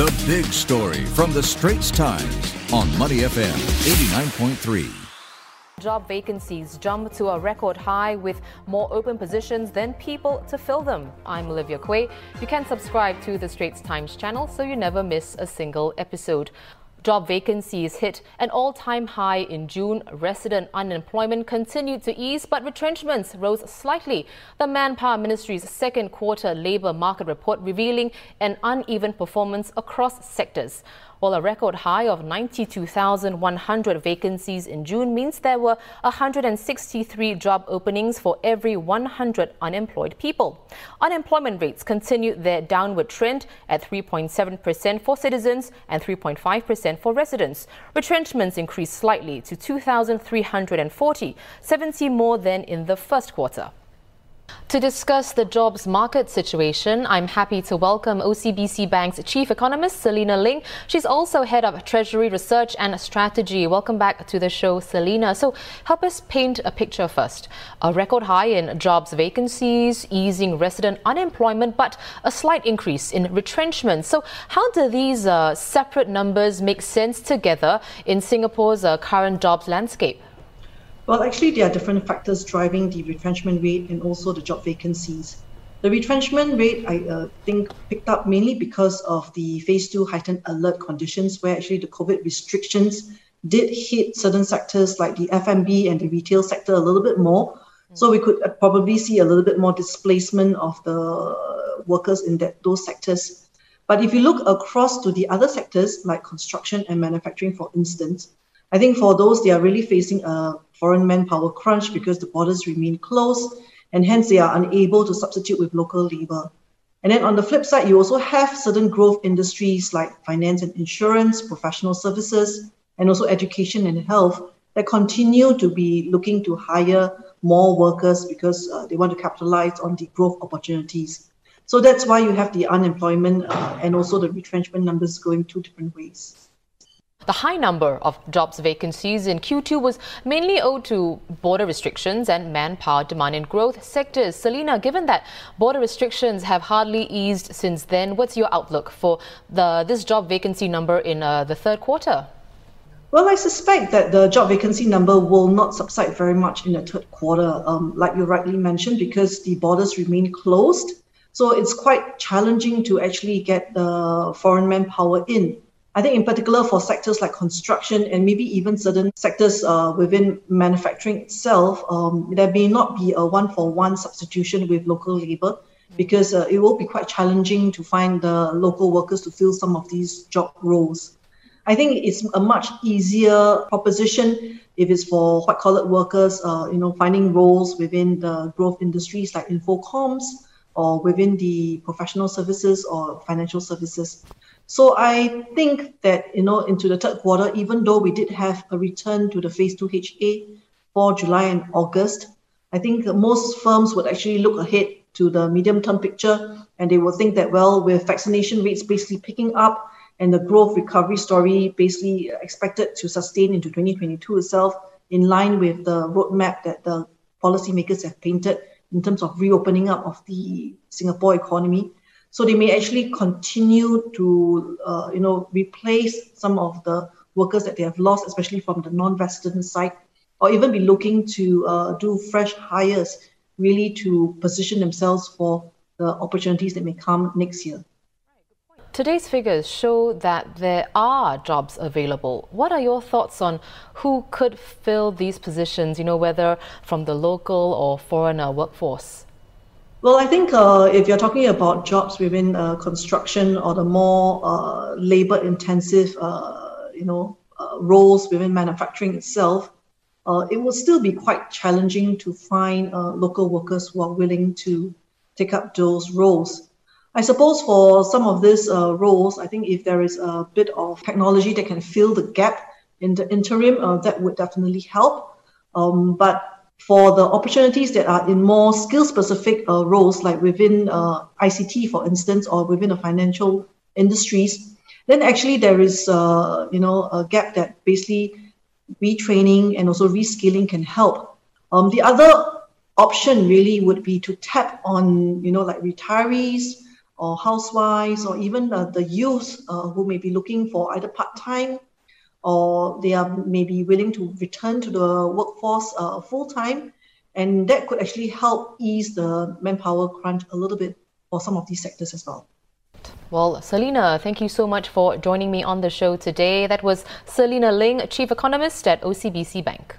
The big story from the Straits Times on Money FM 89.3. Job vacancies jump to a record high with more open positions than people to fill them. I'm Olivia Quay. You can subscribe to the Straits Times channel so you never miss a single episode. Job vacancies hit an all-time high in June. Resident unemployment continued to ease, but retrenchments rose slightly. The Manpower Ministry's second quarter labour market report revealing an uneven performance across sectors. While a record high of 92,100 vacancies in June means there were 163 job openings for every 100 unemployed people. Unemployment rates continued their downward trend at 3.7% for citizens and 3.5% for residents. Retrenchments increased slightly to 2,340, 70 more than in the first quarter. To discuss the jobs market situation, I'm happy to welcome OCBC Bank's Chief Economist, Selena Ling. She's also Head of Treasury Research and Strategy. Welcome back to the show, Selena. So, help us paint a picture first. A record high in jobs vacancies, easing resident unemployment, but a slight increase in retrenchment. So, how do these uh, separate numbers make sense together in Singapore's uh, current jobs landscape? Well, actually, there are different factors driving the retrenchment rate and also the job vacancies. The retrenchment rate, I uh, think, picked up mainly because of the phase two heightened alert conditions, where actually the COVID restrictions did hit certain sectors like the F&B the retail sector a little bit more. So we could uh, probably see a little bit more displacement of the workers in that those sectors. But if you look across to the other sectors like construction and manufacturing, for instance, I think for those they are really facing a foreign manpower crunch because the borders remain closed and hence they are unable to substitute with local labor. And then on the flip side, you also have certain growth industries like finance and insurance, professional services, and also education and health that continue to be looking to hire more workers because uh, they want to capitalize on the growth opportunities. So that's why you have the unemployment uh, and also the retrenchment numbers going two different ways. The high number of jobs vacancies in Q2 was mainly owed to border restrictions and manpower demand in growth sectors. Selena, given that border restrictions have hardly eased since then, what's your outlook for the this job vacancy number in uh, the third quarter? Well, I suspect that the job vacancy number will not subside very much in the third quarter, um, like you rightly mentioned, because the borders remain closed. So it's quite challenging to actually get the foreign manpower in. I think in particular for sectors like construction and maybe even certain sectors uh, within manufacturing itself, um, there may not be a one-for-one substitution with local labor because uh, it will be quite challenging to find the local workers to fill some of these job roles. I think it's a much easier proposition if it's for white-collar workers, uh, you know, finding roles within the growth industries like infocomms or within the professional services or financial services. So I think that, you know, into the third quarter, even though we did have a return to the phase two HA for July and August, I think most firms would actually look ahead to the medium term picture and they will think that, well, with vaccination rates basically picking up and the growth recovery story basically expected to sustain into 2022 itself, in line with the roadmap that the policymakers have painted in terms of reopening up of the Singapore economy, so they may actually continue to, uh, you know, replace some of the workers that they have lost, especially from the non-resident side, or even be looking to uh, do fresh hires, really to position themselves for the opportunities that may come next year. Today's figures show that there are jobs available. What are your thoughts on who could fill these positions, you know, whether from the local or foreigner workforce? Well, I think uh, if you're talking about jobs within uh, construction or the more uh, labor-intensive, uh, you know, uh, roles within manufacturing itself, uh, it will still be quite challenging to find local workers who are willing to take up those roles. I suppose for some of these roles, I think if there is a bit of technology that can fill the gap in the interim, that would definitely help. Um, but for the opportunities that are in more skill specific uh, roles, like within uh, ICT, for instance, or within the financial industries, then actually there is, uh, you know, a gap that basically retraining and also reskilling can help. Um, the other option really would be to tap on, you know, like retirees or housewives or even uh, the youth uh, who may be looking for either part-time or they are maybe willing to return to the workforce uh, full-time. And that could actually help ease the manpower crunch a little bit for some of these sectors as well. Well, Selena, thank you so much for joining me on the show today. That was Selena Ling, Chief Economist at OCBC Bank.